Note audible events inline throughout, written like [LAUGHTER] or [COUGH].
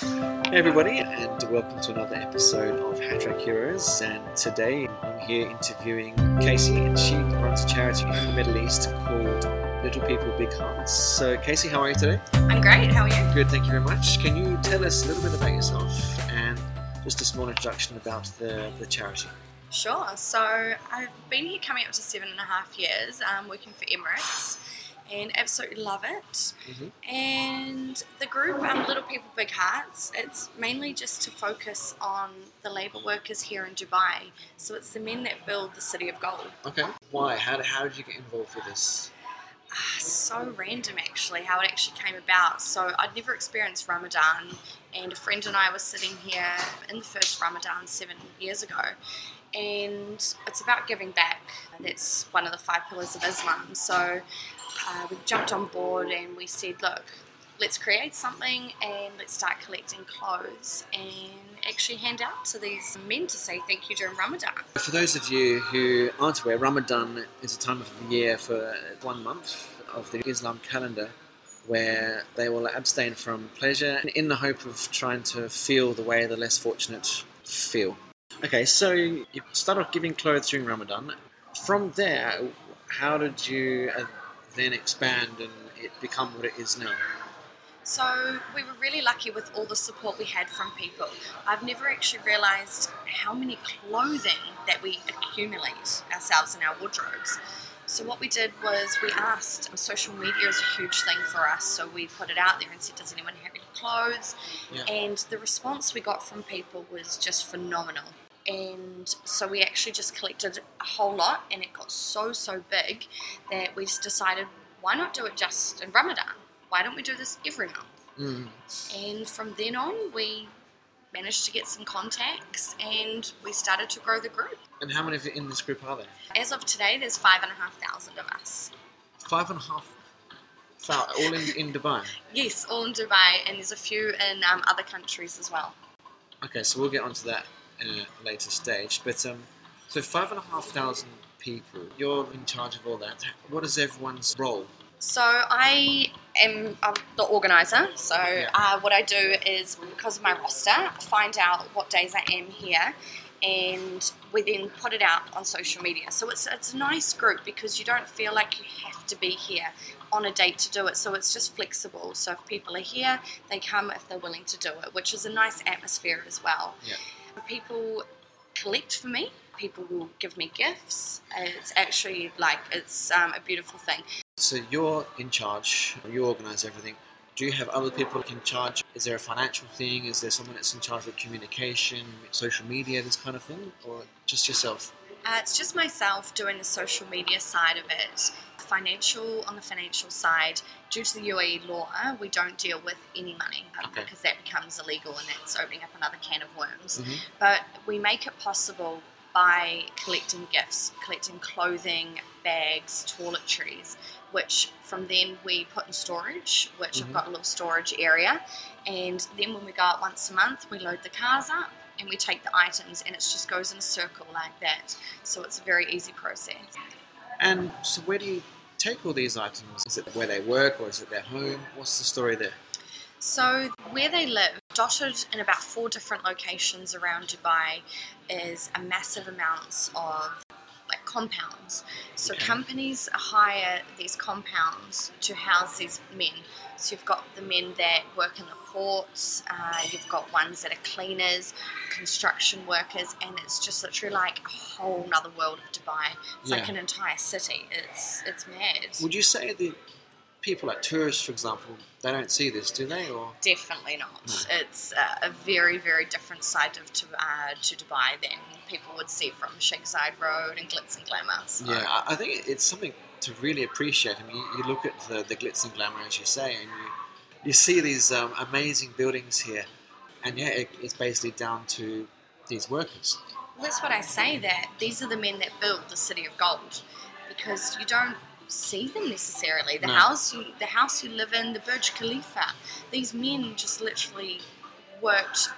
Hey everybody, and welcome to another episode of Hatrack Heroes. And today I'm here interviewing Casey, and she runs a charity in the Middle East called Little People Big Hearts. So, Casey, how are you today? I'm great. How are you? Good, thank you very much. Can you tell us a little bit about yourself and just a small introduction about the, the charity? Sure. So I've been here coming up to seven and a half years, um, working for Emirates, and absolutely love it. Mhm. And the group, um, Little People Big Hearts, it's mainly just to focus on the labour workers here in Dubai. So it's the men that build the city of gold. Okay. Why? How did, how did you get involved with this? Ah, so random actually how it actually came about. So I'd never experienced Ramadan, and a friend and I were sitting here in the first Ramadan seven years ago, and it's about giving back. That's one of the five pillars of Islam. So uh, we jumped on board and we said, look. Let's create something and let's start collecting clothes and actually hand out to these men to say thank you during Ramadan. For those of you who aren't aware, Ramadan is a time of the year for one month of the Islam calendar where they will abstain from pleasure in the hope of trying to feel the way the less fortunate feel. Okay, so you start off giving clothes during Ramadan. From there, how did you then expand and it become what it is now? So we were really lucky with all the support we had from people. I've never actually realised how many clothing that we accumulate ourselves in our wardrobes. So what we did was we asked. Um, social media is a huge thing for us, so we put it out there and said, "Does anyone have any clothes?" Yeah. And the response we got from people was just phenomenal. And so we actually just collected a whole lot, and it got so so big that we just decided, why not do it just in Ramadan? Why don't we do this every month? Mm. And from then on, we managed to get some contacts and we started to grow the group. And how many of you in this group are there? As of today, there's five and a half thousand of us. Five and a half thousand, all in, in Dubai. Yes, all in Dubai, and there's a few in um, other countries as well. Okay, so we'll get onto that in a later stage. But um, so five and a half thousand people. You're in charge of all that. What is everyone's role? So I am um, the organizer. So Yeah. uh, what I do is because of my roster, find out what days I am here, and we then put it out on social media. So it's it's a nice group because you don't feel like you have to be here on a date to do it. So it's just flexible. So if people are here, they come if they're willing to do it, which is a nice atmosphere as well. Yeah. People collect for me. People will give me gifts. It's actually like it's um, a beautiful thing. So you're in charge. You organise everything. Do you have other people in charge? Is there a financial thing? Is there someone that's in charge of communication, social media, this kind of thing, or just yourself? Uh, it's just myself doing the social media side of it. Financial, on the financial side, due to the UAE law, we don't deal with any money um, Okay. because that becomes illegal and that's opening up another can of worms. Mhm. But we make it possible by collecting gifts, collecting clothing, bags, toiletries, which from then we put in storage, which Mhm. I've got a little storage area. And then when we go out once a month, we load the cars up and we take the items and it just goes in a circle like that. So it's a very easy process. And so where do you take all these items? Is it where they work or is it their home? What's the story there? So where they live, dotted in about four different locations around Dubai, is a massive amounts of compounds. So Okay. companies hire these compounds to house these men. So you've got the men that work in the ports, uh, you've got ones that are cleaners, construction workers, and it's just literally like a whole nother world of Dubai. It's like an entire city. It's it's mad. Would you say that people like tourists, for example, they don't see this, do they? Or Definitely not. No. It's uh, a very, very different side of to, uh, to Dubai than people would see from Zayed Road and glitz and glamour. So, yeah, I, I think it's something to really appreciate. I mean, you, you look at the, the glitz and glamour, as you say, and you you see these um, amazing buildings here, and yeah, it, it's basically down to these workers. Well, that's what I say. That these are the men that build the city of gold, because you don't see them necessarily. The No. house you, the house you live in, the Burj Khalifa. These men just literally worked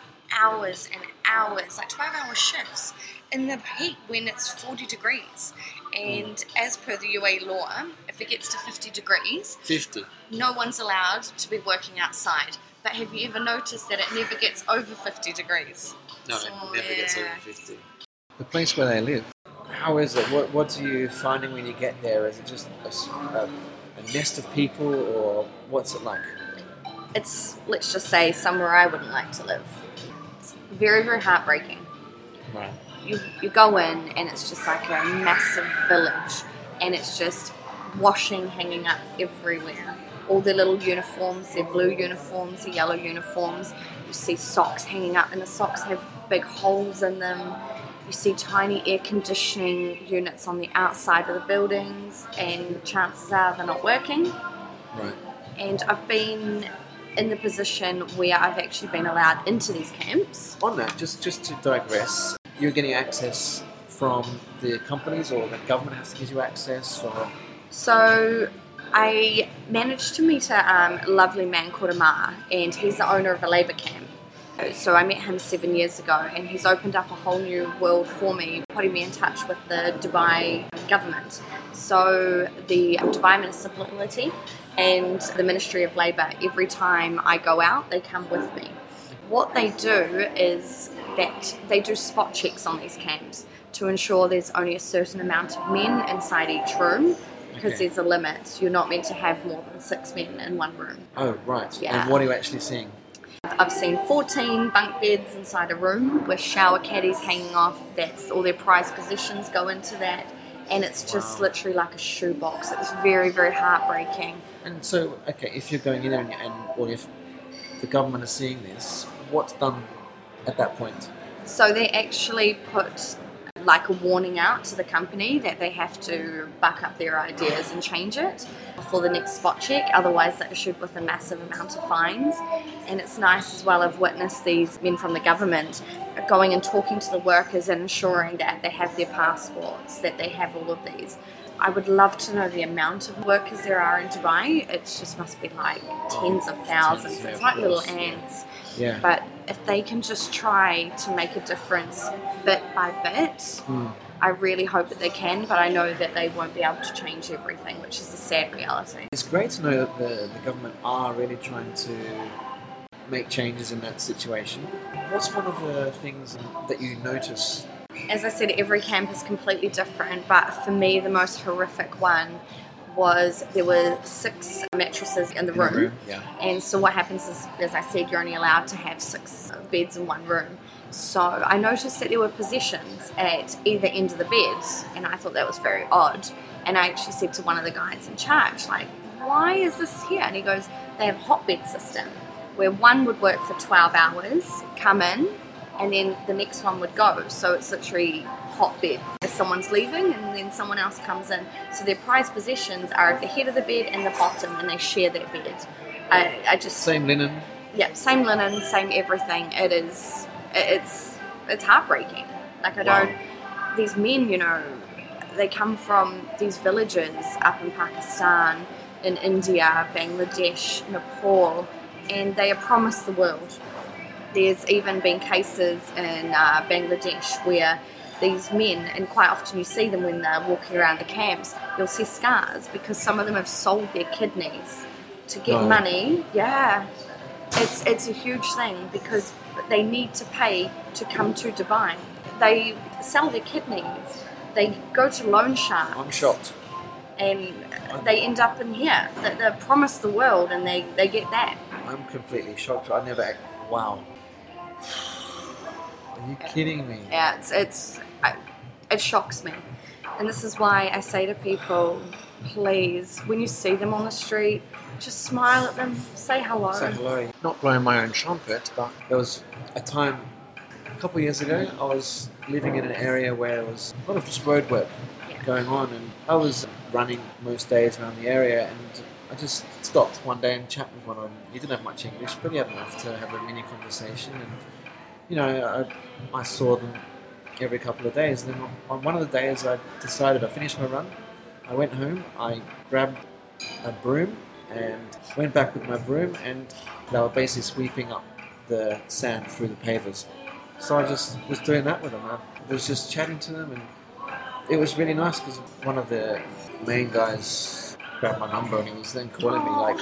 hours and hours, like twelve-hour shifts, in the heat when it's forty degrees, And mm. as per the UAE law, if it gets to 50 degrees, 50. no one's allowed to be working outside. But have you ever noticed that it never gets over 50 degrees? No, So, it never gets over 50. The place where they live, how is it? What, what are you finding when you get there? Is it just a nest of people, or what's it like? It's, let's just say, somewhere I wouldn't like to live. Very, very heartbreaking. Right. you, you go in and it's just like a massive village and it's just washing hanging up everywhere. All their little uniforms, their blue uniforms, their yellow uniforms. You see socks hanging up and the socks have big holes in them. You see tiny air conditioning units on the outside of the buildings and chances are they're not working. Right. And I've been in the position where I've actually been allowed into these camps. On that, just just to digress, you're getting access from the companies, or the government has to give you access, or So I managed to meet a um, lovely man called Amar, and he's the owner of a labour camp. So I met him seven years ago, and he's opened up a whole new world for me, putting me in touch with the Dubai government. So the Dubai municipality and the Ministry of Labour, every time I go out, they come with me. What they do is that they do spot checks on these camps to ensure there's only a certain amount of men inside each room because Okay. there's a limit. You're not meant to have more than six men in one room. oh right. Yeah. And what are you actually seeing? I've seen 14 bunk beds inside a room with shower caddies hanging off. That's all their prized possessions go into that. And it's just Wow. literally like a shoebox. It's very, very heartbreaking. And so, okay, if you're going in there and, and or if the government is seeing this, what's done at that point? So they actually put like a warning out to the company that they have to buck up their ideas and change it for the next spot check. Otherwise, they're issued with a massive amount of fines. And it's nice as well. I've witnessed these men from the government going and talking to the workers and ensuring that they have their passports, that they have all of these. I would love to know the amount of workers there are in Dubai. It just must be like tens of thousands. yeah, It's like little course, ants. Yeah. But if they can just try to make a difference bit by bit, Hmm. I really hope that they can, but I know that they won't be able to change everything, which is a sad reality. It's great to know that the, the government are really trying to make changes in that situation. What's one of the things that you notice? As I said, every camp is completely different, but for me, the most horrific one was there were six mattresses in the in the room. Yeah. And so what happens is, as I said, you're only allowed to have six beds in one room. So I noticed that there were possessions at either end of the bed, and I thought that was very odd. And I actually said to one of the guys in charge, like, why is this here? And he goes, they have a hotbed system where one would work for 12 hours, come in, and then the next one would go. So it's literally hotbed. If someone's leaving and then someone else comes in. So their prized possessions are at the head of the bed and the bottom, and they share that bed. I, I just Same linen. yeah, same linen, same everything. It is, it's, it's heartbreaking. Like I Wow. don't, these men, you know, they come from these villages up in Pakistan, in India, Bangladesh, Nepal, and they are promised the world. There's even been cases in uh, Bangladesh where these men, and quite often you see them when they're walking around the camps, you'll see scars because some of them have sold their kidneys to get Oh. money. Yeah, it's it's a huge thing because they need to pay to come to Dubai. They sell their kidneys. They go to loan sharks. I'm shocked. And they end up in here. They- They're promised the world, and they, they get that. I'm completely shocked. I never. act- Wow. Are you kidding me? Yeah, it's it's I, it shocks me, and this is why I say to people, please, when you see them on the street, just smile at them, say hello. Say hello. Not blowing my own trumpet, but there was a time a couple of years ago. I was living in an area where there was a lot of just road work Yeah. going on, and I was running most days around the area, and I just stopped one day and chatted with one of them. He didn't have much English, but he had enough to have a mini conversation, and you know, I, I saw them every couple of days. And then on, on one of the days, I decided I finished my run. I went home. I grabbed a broom and went back with my broom, and they were basically sweeping up the sand through the pavers. So I just was doing that with them. I was just chatting to them, and it was really nice because one of the main guys grabbed my number and he was then calling me like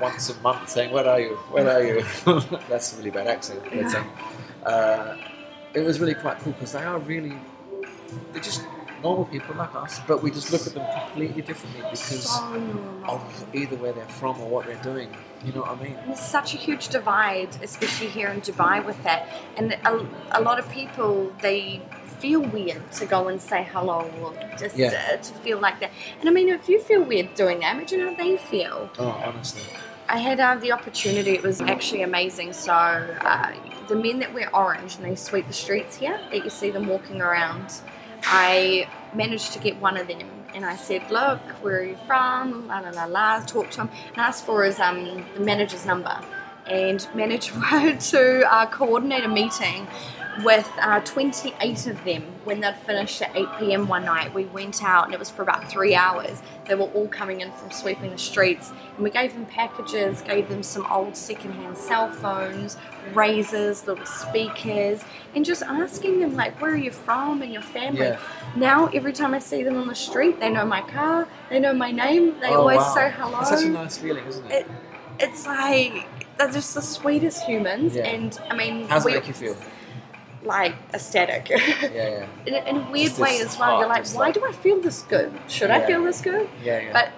once a month saying, "Where are you? Where are you?" [LAUGHS] That's a really bad accent. But, Yeah. um, uh, it was really quite cool because they are really they're just normal people like us, but we just look at them completely differently because so of either where they're from or what they're doing. You know what I mean? There's such a huge divide, especially here in Dubai, with that. And a, a lot of people, they feel weird to go and say hello or just Yeah. uh, to feel like that. And I mean, if you feel weird doing that, imagine how they feel. Oh, honestly. I had uh, the opportunity, it was actually amazing. So, uh, the men that wear orange and they sweep the streets here, that you see them walking around, I managed to get one of them and I said, Look, where are you from? La la la la, talk to him and asked for his um, the manager's number and managed [LAUGHS] to uh, coordinate a meeting with uh, 28 of them when they'd finished at 8 pm one night. We went out and it was for about three hours. They were all coming in from sweeping the streets and we gave them packages, gave them some old secondhand cell phones, razors, little speakers, and just asking them, like, where are you from and your family. Yeah. Now, every time I see them on the street, they know my car, they know my name, they Oh, always wow. say hello It's such a nice feeling, isn't it? it, it's like they're just the sweetest humans, Yeah. and I mean, How's it we make you feel? Like aesthetic Yeah, yeah, [LAUGHS] in, a- in a weird way as well. You're like, why like- do I feel this good? Should I feel this good? yeah, yeah. But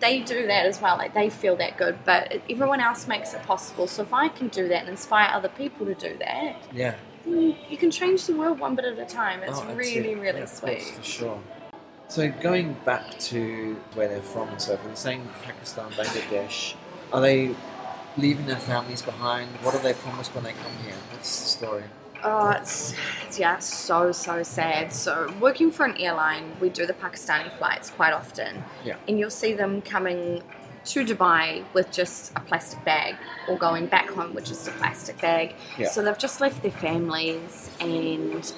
they do that as well. Like they feel that good, but everyone else makes it possible. So if I can do that and inspire other people to do that, yeah. you can change the world one bit at a time. It's Oh, really, it. really Yeah, sweet. for sure. So going back to where they're from and so forth, saying Pakistan, Bangladesh, are they leaving their families behind? What are they promised when they come here? What's the story? Oh, it's, it's yeah, so so sad. So working for an airline, we do the Pakistani flights quite often, Yeah. and you'll see them coming to Dubai with just a plastic bag, or going back home with just a plastic bag. Yeah. So they've just left their families, and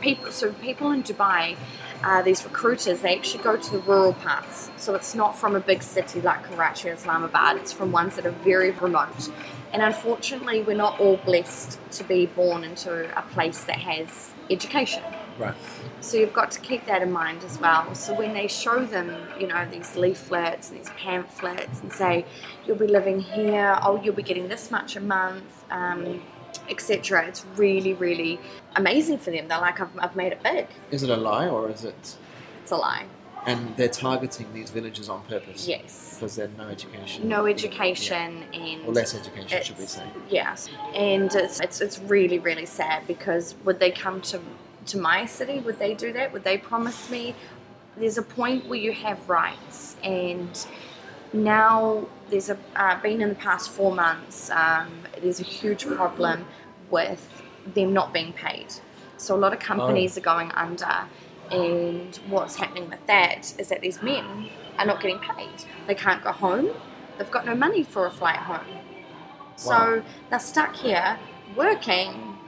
people. So people in Dubai. Uh, these recruiters, they actually go to the rural parts. So it's not from a big city like Karachi or Islamabad, it's from ones that are very remote. And unfortunately, we're not all blessed to be born into a place that has education. Right. So you've got to keep that in mind as well. So when they show them, you know, these leaflets and these pamphlets and say, you'll be living here, oh, you'll be getting this much a month, um, etc., it's really, really amazing for them. They're like, I've, I've made it big. Is it a lie or is it? It's a lie. And they're targeting these villages on purpose. Yes. Because there's no education. No Yeah. education and Or less education, should we say? Yes, and it's, it's it's really really sad because would they come to to my city? Would they do that? Would they promise me? There's a point where you have rights, and now there's a uh, been in the past four months. Um, there's a huge problem with them not being paid. So a lot of companies are going under, and what's happening with that is that these men are not getting paid. They can't go home. They've got no money for a flight home. So Wow. they're stuck here working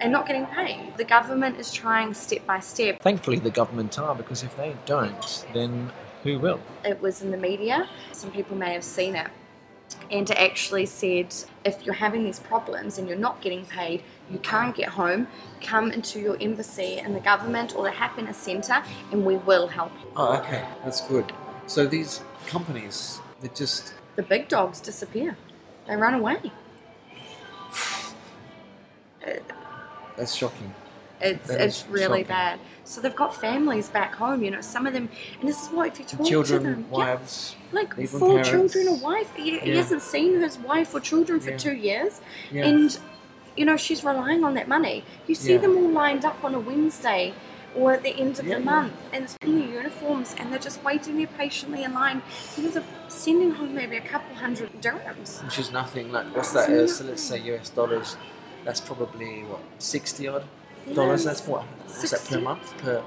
and not getting paid. The government is trying step by step. Thankfully, the government are, because if they don't, then who will? It was in the media. Some people may have seen it. And it actually said if you're having these problems and you're not getting paid, you can't get home, come into your embassy in the government or the happiness centre and we will help you. Oh, okay. That's good. So these companies, they just. The big dogs disappear, they run away. That's shocking. It's That it's really shocking. bad. So they've got families back home, you know. Some of them, and this is what if you talk Children, to them, yeah, like four parents. children, a wife. He, he hasn't seen his wife or children for Yeah. two years, Yeah. and you know she's relying on that money. You see Yeah. them all lined up on a Wednesday or at the end of Yeah. the month, and it's in their uniforms, and they're just waiting there patiently in line. You know, they're sending home maybe a couple hundred dirhams. Which is nothing. Like, what's that? Uh, so let's say US dollars. That's probably, what, 60 odd dollars? That's what? What's that per month? Per.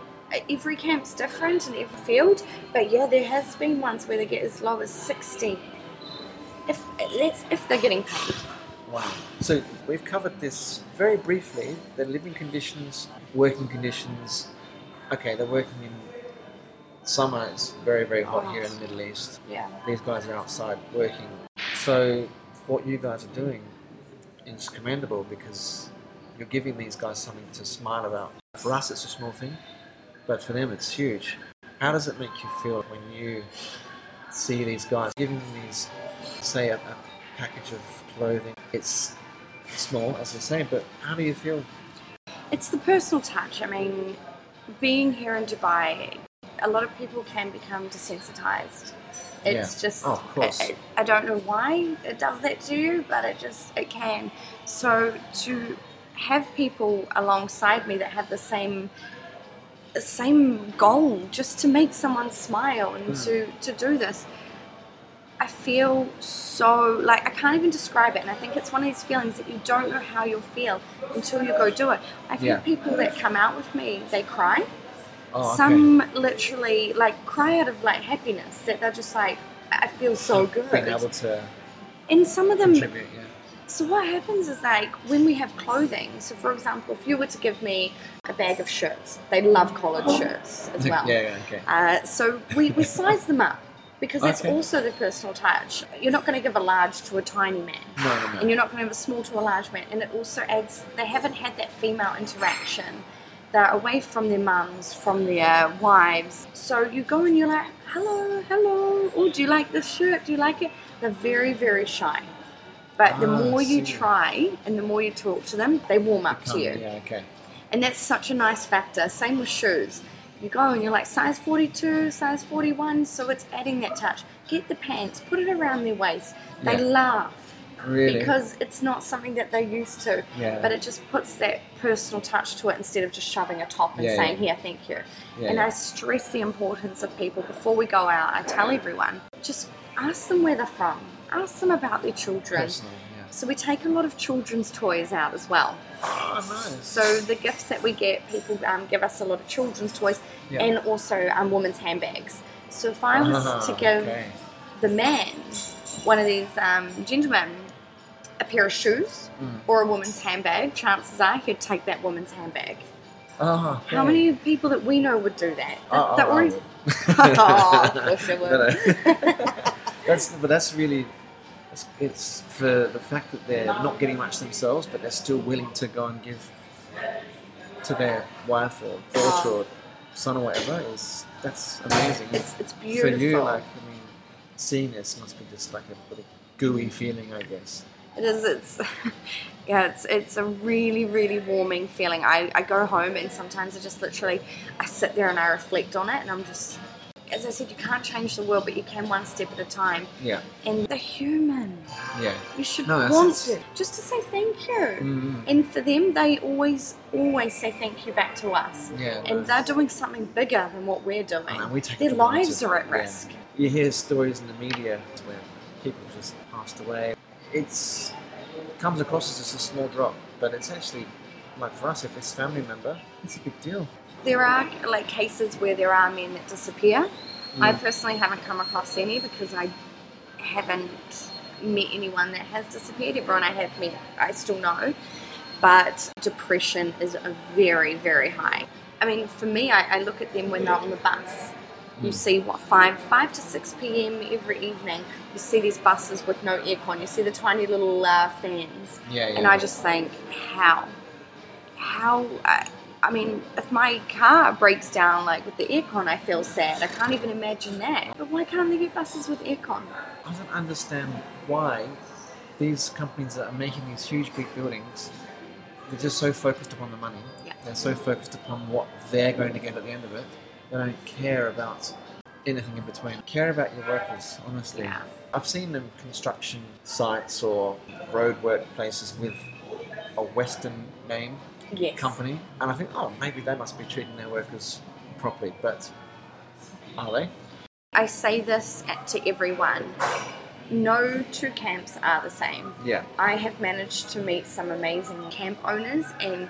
every camp's different in every field, but yeah, there has been ones where they get as low as sixty. If that's if they're getting paid. Wow. So we've covered this very briefly. The living conditions, working conditions. Okay, they're working in summer. It's very, very hot here in the Middle East. Yeah. These guys are outside working. So what you guys are doing is commendable because you're giving these guys something to smile about. For us, it's a small thing, but for them it's huge. How does it make you feel when you see these guys giving these, say, a, a package of clothing? It's small, as I say, but how do you feel? It's the personal touch. I mean, being here in Dubai, a lot of people can become desensitized. It's Yeah. just, Oh, of course. I, I don't know why it does that to you, but it just, it can. So to have people alongside me that have the same same goal just to make someone smile and Mm. to, to do this I feel so like I can't even describe it, and I think it's one of these feelings that you don't know how you'll feel until you go do it. I've Yeah. had people that come out with me, they cry. Oh, okay. Some literally like cry out of like happiness that they're just like, I feel so good. being able to and some of them contribute, yeah. So what happens is like when we have clothing. So for example, if you were to give me a bag of shirts, they love collared shirts as well. yeah, yeah, okay. Uh, so we, we size them up because that's Okay. also the personal touch. You're not going to give a large to a tiny man. No, no, no. And you're not going to give a small to a large man. And it also adds, they haven't had that female interaction. They're away from their mums, from their wives. So you go and you're like, hello, hello. Oh, do you like this shirt? Do you like it? They're very, very shy. But the Ah, more you try and the more you talk to them, they warm up to you. Yeah, okay. And that's such a nice factor. Same with shoes. You go and you're like size 42, size 41, so it's adding that touch. Get the pants, put it around their waist. They Yeah. laugh Really? because it's not something that they're used to. Yeah. But it just puts that personal touch to it instead of just shoving a top and Yeah, saying, yeah. Here, thank you. Yeah, and. I stress the importance of people before we go out. I tell everyone, just ask them where they're from, ask them about their children. Personal, yeah. So we take a lot of children's toys out as well. Oh, nice. So the gifts that we get, people um, give us a lot of children's toys Yeah. and also um, women's handbags. So if I was Ah, to give okay. the man, one of these um, gentlemen, a pair of shoes Mm. or a woman's handbag, chances are he'd take that woman's handbag. Oh, How many people that we know would do that? Oh, That, that oh, [LAUGHS] Oh, of course [LAUGHS] they would. [LAUGHS] That's but that's really it's, it's for the fact that they're not getting much themselves, but they're still willing to go and give to their wife or daughter or son or whatever. Is that's amazing. It's it's for you, like I mean, seeing this must be just like a gooey feeling, I guess. It is. It's [LAUGHS] yeah. It's it's a really really warming feeling. I, I go home and sometimes I just literally I sit there and I reflect on it and I'm just as I said you can't change the world but you can one step at a time. Yeah, And they're human. yeah. You should No, want that's- to just to say thank you. Mm, And for them, they always always say thank you back to us. yeah. And they're doing something bigger than what we're doing. Know, we Their lives are at Yeah. risk. You hear stories in the media where people just passed away. It's it comes across as just a small drop, but it's actually like for us, if it's a family member, it's a big deal. There are like cases where there are men that disappear. I Mm. personally haven't come across any because I haven't met anyone that has disappeared. Everyone I have met, I still know. But depression is a very, very high. I mean, for me, I, I look at them when they're on the bus. You Mm. see what five, five to six p.m. every evening. You see these buses with no aircon. You see the tiny little uh, fans. Yeah, yeah. And I just think, how? How? I, I mean, if my car breaks down like with the aircon, I feel sad. I can't even imagine that. But why can't they get buses with aircon? I don't understand why these companies that are making these huge big buildings, they're just so focused upon the money. Yeah. They're so focused upon what they're going to get at the end of it. They don't care about anything in between. Care about your workers, honestly. Yeah. I've seen them construction sites or road workplaces with a Western name Yes. company, and I think, oh, maybe they must be treating their workers properly, but are they? I say this to everyone. No two camps are the same. Yeah. I have managed to meet some amazing camp owners, and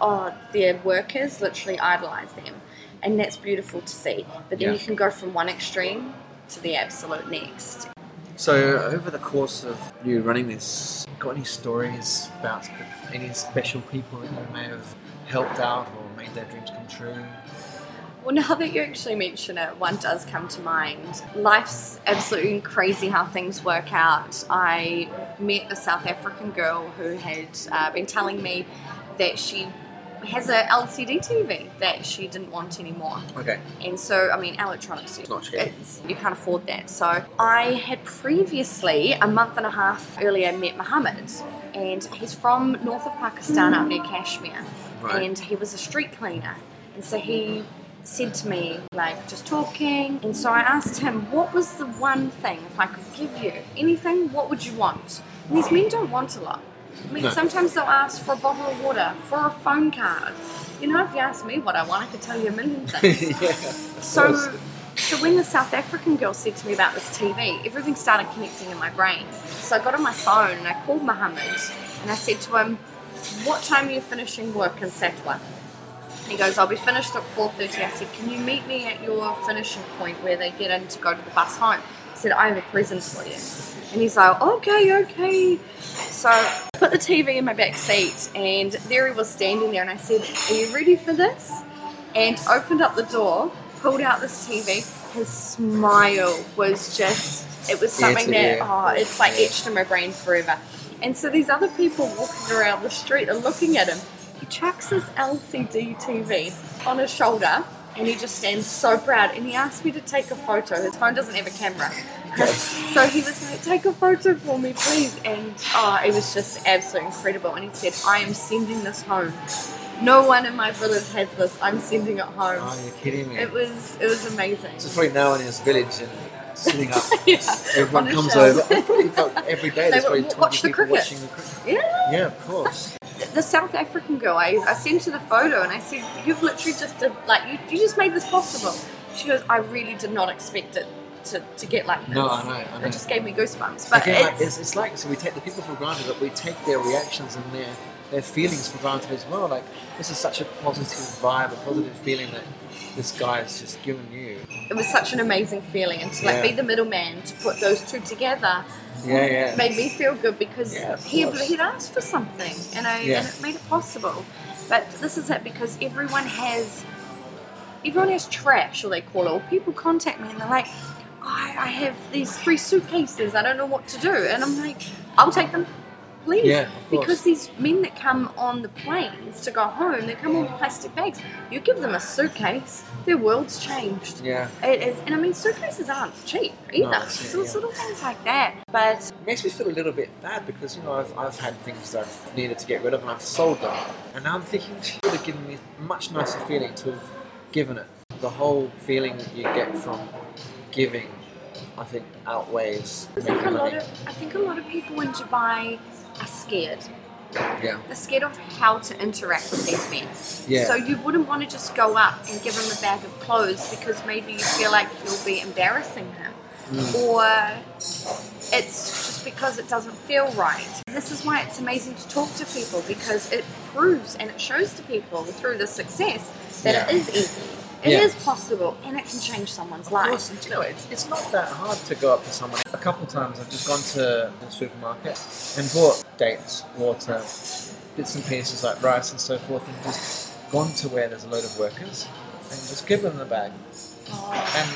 oh, their workers literally idolize them, and that's beautiful to see. But then Yeah. you can go from one extreme to the absolute next. So, over the course of you running this, got any stories about any special people that you may have helped out or made their dreams come true? Well, now that you actually mention it, one does come to mind. Life's absolutely crazy how things work out. I met a South African girl who had uh, been telling me that she has a LCD TV that she didn't want anymore. Okay. And so, I mean, electronics, It's not cheap. it's, you can't afford that. So, I had previously, a month and a half earlier, met Muhammad, and he's from north of Pakistan, up near Kashmir, Right. and he was a street cleaner. And so, he said to me, like, just talking, and so I asked him, what was the one thing, if I could give you anything, what would you want? And these men don't want a lot. I mean, No. sometimes they'll ask for a bottle of water, for a phone card. You know, if you ask me what I want, I could tell you a million things. [LAUGHS] yeah. So, course. so when the South African girl said to me about this TV, everything started connecting in my brain. So I got on my phone and I called Mohammed and I said to him, "What time are you finishing work in Satwa?" He goes, "I'll be finished at 4:30." I said, "Can you meet me at your finishing point where they get in to go to the bus home?" Said, "I have a present for you." And he's like, "Okay, okay." So I put the TV in my back seat and there he was standing there and I said, "Are you ready for this?" and opened up the door, pulled out this TV. His smile was just, it was something to that, ear. oh, it's like Yeah. etched in my brain forever. And so these other people walking around the street are looking at him. He chucks his LCD TV on his shoulder and he just stands so proud. And he asked me to take a photo. His phone doesn't have a camera. [LAUGHS] so he was like, take a photo for me, please. And oh, it was just absolutely incredible. And he said, I am sending this home. No one in my village has this. I'm sending it home. Oh, you're kidding me. It was it was amazing. So probably now in his village and sitting up. [LAUGHS] yeah. Everyone comes over. Probably about every day They there's probably w- 20 watch the people watching the cricket. Yeah. Yeah, of course. The South African girl, I, I sent her the photo and I said, You've literally just did like you, you just made this possible. She goes, I really did not expect it to, to get like this. No, I know, I know. It just gave me goosebumps. But Again, like, it's, it's, it's like so we take the people for granted, but we take their reactions and their their feelings for granted as well. Like this is such a positive vibe, a positive feeling that this guy has just given you. it was such an amazing feeling and to like Yeah. be the middleman to put those two together Yeah, yeah. made me feel good because Yeah, he he'd asked for something and, I, Yeah. and it made it possible. But this is it because everyone has everyone has trash, or they call it. Or people contact me and they're like, I, I have these three suitcases. I don't know what to do, and I'm like, I'll take them, please. Yeah, because these men that come on the planes to go home, they come on plastic bags. You give them a suitcase, their world's changed. Yeah. It is, and I mean, suitcases aren't cheap either. No, it, so yeah. little things like that. But It makes me feel a little bit bad because you know I've, I've had things that I've needed to get rid of and I've sold them, and now I'm thinking she would have given me a much nicer feeling to have given it. The whole feeling that you get from giving, I think, outweighs I think a lot of I think a lot of people in Dubai are scared. Yeah, They're scared of how to interact with these men. Yeah. So you wouldn't want to just go up and give him a bag of clothes because maybe you feel like you'll be embarrassing him. Mm. Or it's just because it doesn't feel right. This is why it's amazing to talk to people because it proves and it shows to people through the success that Yeah. it is easy. It is Yeah. possible and it can change someone's Of life. course, you know, it's, it's not that hard to go up to someone. A couple of times I've just gone to the supermarket and bought dates, water, bits and pieces like rice and so forth, and just gone to where there's a load of workers and just give them the bag. Oh, And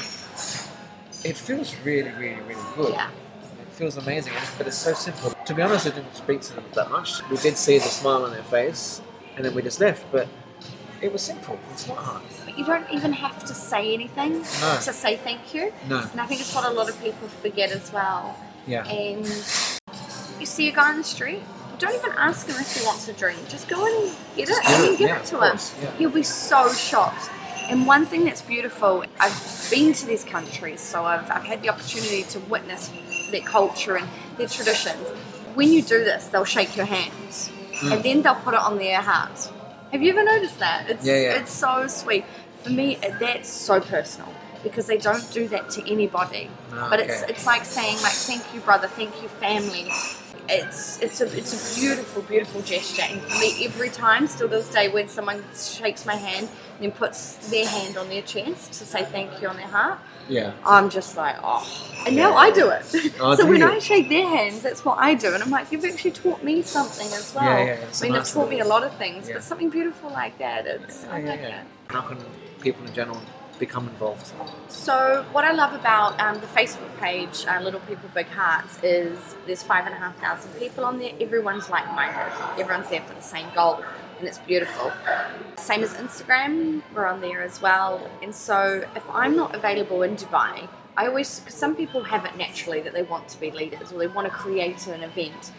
it feels really, really, really good. yeah. It feels amazing, but it's so simple. To be honest, I didn't speak to them that much. We did see the smile on their face, and then we just left. But it was simple. It's not hard. You don't even have to say anything No. to say thank you. No. And I think it's what a lot of people forget as well. Yeah. And you see a guy on the street, don't even ask him if he wants a drink. Just go and get it and then give yeah, it to him. yeah. He'll be so shocked. And one thing that's beautiful, I've been to these countries, so I've, I've had the opportunity to witness their culture and their traditions. When you do this, they'll shake your hands Mm. and then they'll put it on their heart. Have you ever noticed that? It's, Yeah, yeah. it's so sweet. For me, that's so personal because they don't do that to anybody. Ah, But it's okay. it's like saying like thank you brother, thank you family. It's it's a it's a beautiful beautiful gesture, and for me every time, still to this day, when someone shakes my hand and then puts their hand on their chest to say thank you on their heart, Yeah. I'm just like oh. And now I do it. Oh, [LAUGHS] so do when you? I shake their hands, that's what I do, and I'm like you've actually taught me something as well. Yeah, yeah, I mean, it's nice taught me a lot of things, yeah. but something beautiful like that, it's I Yeah, like yeah, it. People in general become involved? So what I love about um, the Facebook page, uh, Little People Big Hearts, is there's five and a half thousand people on there. Everyone's like-minded. Everyone's there for the same goal. and it's beautiful. Same as Instagram, we're on there as well. And so if I'm not available in Dubai, I always, because some people have it naturally that they want to be leaders or they want to create an event.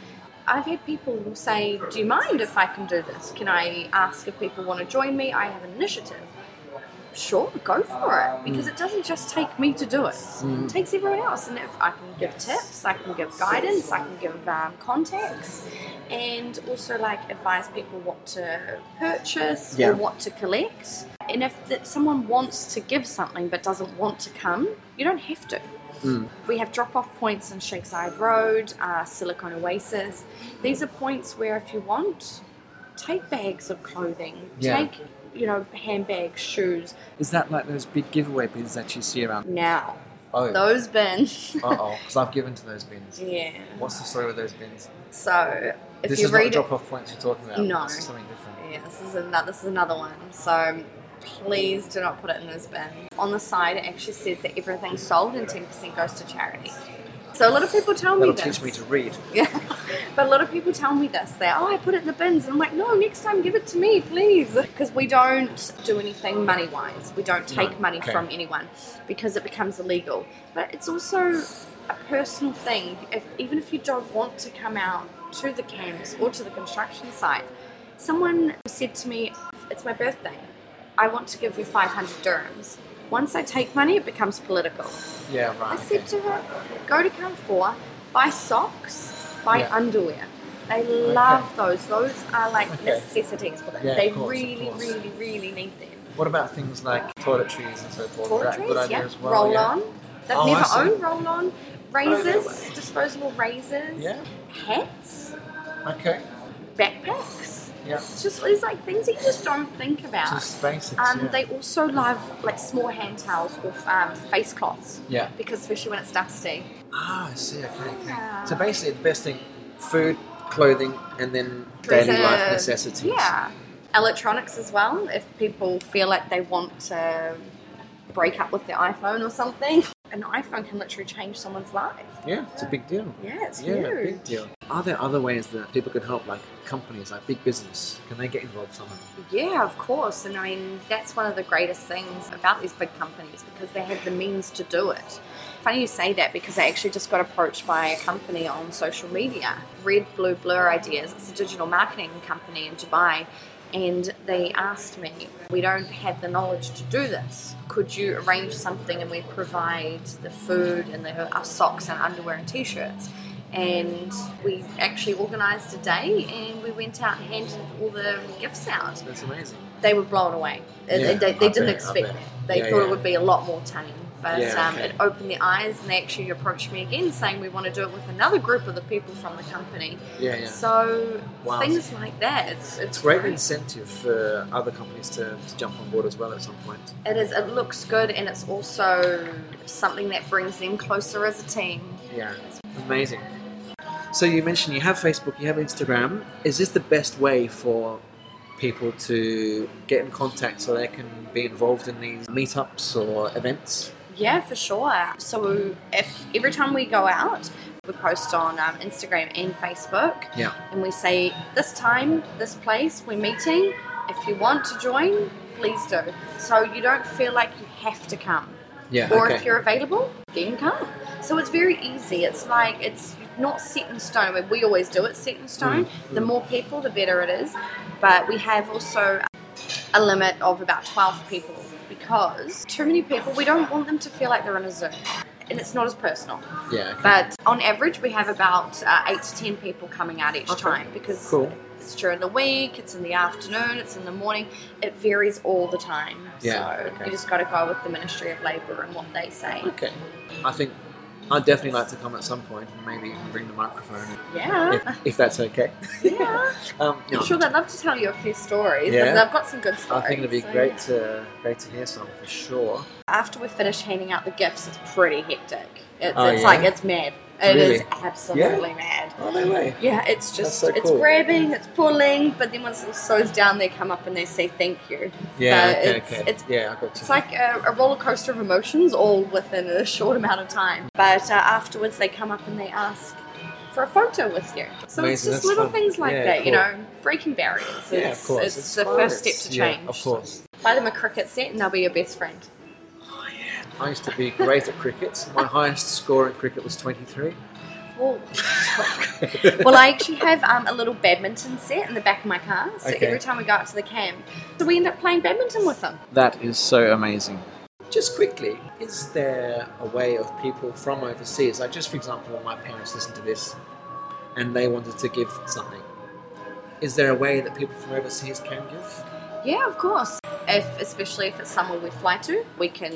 I've had people say, Do you mind if I can do this? Can I ask if people want to join me? I have an initiative. Sure, go for it because it doesn't just take me to do it. It takes everyone else. And if I can give tips, I can give guidance, I can give um, contacts, and also like advise people what to purchase Yeah. or what to collect. And if that someone wants to give something but doesn't want to come, you don't have to. We have drop off points in Sheikh Zayed Road, uh, Silicon Oasis. These are points where, if you want, take bags of clothing, Yeah. take, you know, handbags, shoes. Is that like those big giveaway bins that you see around? Now, Oh, those bins. [LAUGHS] uh oh, because I've given to those bins. yeah. What's the story with those bins? So, if this you is not read it, drop off points you're talking about. No. This is something different. yeah, this is another. This is another one. So. Please do not put it in this bin. On the side, it actually says that everything sold and 10% goes to charity. So a lot of people tell me That'll this. teach me to read. [LAUGHS] Yeah, but a lot of people tell me this. They're, oh, I put it in the bins. And I'm like, no, next time give it to me, please. Because we don't do anything money wise. We don't take No, money okay. from anyone because it becomes illegal. But it's also a personal thing. If Even if you don't want to come out to the camps or to the construction site, someone said to me, it's my birthday. I want to give you 500 dirhams. Once I take money, it becomes political. Yeah, I right. said to her, go to Carrefour, buy socks, buy Yeah. underwear. They love those. Those are like Okay. necessities for them. Yeah, they course, really, really, really need them. What about things like toiletries and so forth? Is that good Toiletries, idea yeah. as well? roll yeah. on. They've Oh, I never owned roll on. Oh, Razors, disposable razors, Yeah. hats, Okay. backpacks. Yeah. It's just these like things that you just don't think about. Just basics. um, yeah. They also love like small hand towels or um, face cloths yeah. because especially when it's dusty. Ah, I see. Okay. Yeah. So basically, the best thing: food, clothing, and then daily life necessities. Yeah. Electronics as well. If people feel like they want to break up with their iPhone or something, [LAUGHS] an iPhone can literally change someone's life. Yeah, it's a big deal. Yeah, it's Yeah, huge. big deal. Are there other ways that people can help, like companies, like big business? Can they get involved somehow? Yeah, of course. And I mean, that's one of the greatest things about these big companies because they have the means to do it. Funny you say that because I actually just got approached by a company on social media, Red Blue Blur Ideas. It's a digital marketing company in Dubai. And they asked me, We don't have the knowledge to do this. Could you arrange something and we provide the food and the, our socks and underwear and t shirts? And we actually organised a day and we went out and handed all the gifts out That's amazing. they were blown away. They- Yeah, they, they I didn't bet, expect that. They Yeah, thought yeah. it would be a lot more tame. But um, okay. it opened their eyes and they actually approached me again saying we want to do it with another group of the people from the company. Yeah, yeah. So Wow. things like that, it's, it's It's great incentive for other companies to, to jump on board as well at some point. It is. It looks good and it's also something that brings them closer as a team. Yeah, amazing. So you mentioned you have Facebook, you have Instagram. Is this the best way for people to get in contact so they can be involved in these meetups or events? Yeah, for sure. So if every time we go out, we post on um, Instagram and Facebook, Yeah. and we say this time, this place, we're meeting. If you want to join, please do. So you don't feel like you have to come, Yeah. or okay. if you're available, then come. So it's very easy. It's like it's not set in stone. Mean, We always do it set in stone. Mm, The more people, the better it is. But we have also a limit of about 12 people because too many people, we don't want them to feel like they're in a zoo. And it's not as personal. yeah. okay. But on average, we have about uh, 8 to 10 people coming out each Okay. time because Cool. it's during the week, it's in the afternoon, it's in the morning. It varies all the time. Yeah, so okay. you just got to go with the Ministry of Labour and what they say. Okay. I think I'd definitely like to come at some point and maybe even bring the microphone Yeah. if, if that's okay. yeah. [LAUGHS] Um, no, I'm sure they'd love to tell you a few stories. Yeah. They've got some good stuff. I think it'd be so, great yeah. to great to hear some for sure. After we finish handing out the gifts, it's pretty hectic. It's, Oh, it's yeah? like it's mad. It is Really? absolutely mad. Oh no way. Yeah, it's just so it's cool. grabbing, it's pulling, but then once it slows down, they come up and they say thank you. Yeah. But okay. it's- okay. it's- yeah, I got you. It's like a, a roller coaster of emotions, all within a [LAUGHS] short amount of time. But uh, afterwards, they come up and they ask for a photo with you. So Amazing, it's just that's little fun. things like Yeah, that, you know, breaking barriers. It's, yeah, of course. it's, the first step to Yeah, change. of course. Buy them a cricket set and they'll be your best friend. Oh. I used to be great at cricket. My highest score in cricket was 23. Well, [LAUGHS] well, I actually have um, a little badminton set in the back of my car. So Okay. every time we go out to the camp, so we end up playing badminton with them. That is so amazing. Just quickly, is there a way of people from overseas, like just for example, when my parents listened to this and they wanted to give something, is there a way that people from overseas can give? Yeah, of course. If especially if it's somewhere we fly to, we can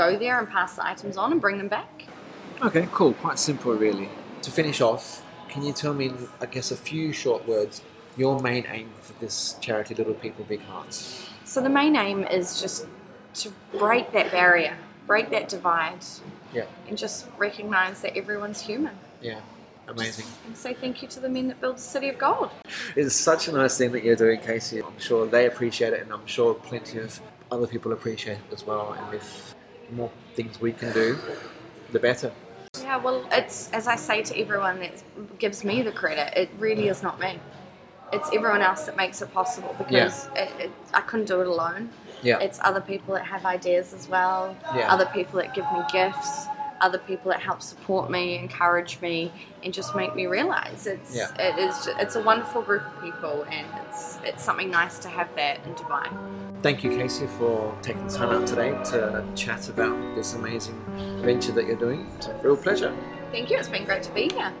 go there and pass the items on and bring them back. Okay, cool. Quite simple, really. To finish off, can you tell me, in, I guess, a few short words, your main aim for this charity, Little People, Big Hearts? So the main aim is just to break that barrier, break that divide, Yeah. and just recognise that everyone's human. Yeah, amazing. And say thank you to the men that build the city of gold. It's such a nice thing that you're doing, Casey. I'm sure they appreciate it, and I'm sure plenty of other people appreciate it as well. And if more things we can do, the better. Yeah, well, it's as I say to everyone that gives me the credit. It really is not me. It's everyone else that makes it possible because it, it, I couldn't do it alone. Yeah. It's other people that have ideas as well. Yeah. Other people that give me gifts. Other people that help support me, encourage me, and just make me realize it's Yeah. it is it's a wonderful group of people, and it's it's something nice to have that in Dubai. Thank you, Casey, for taking the time out today to chat about this amazing venture that you're doing. It's a real pleasure. Thank you. It's been great to be here.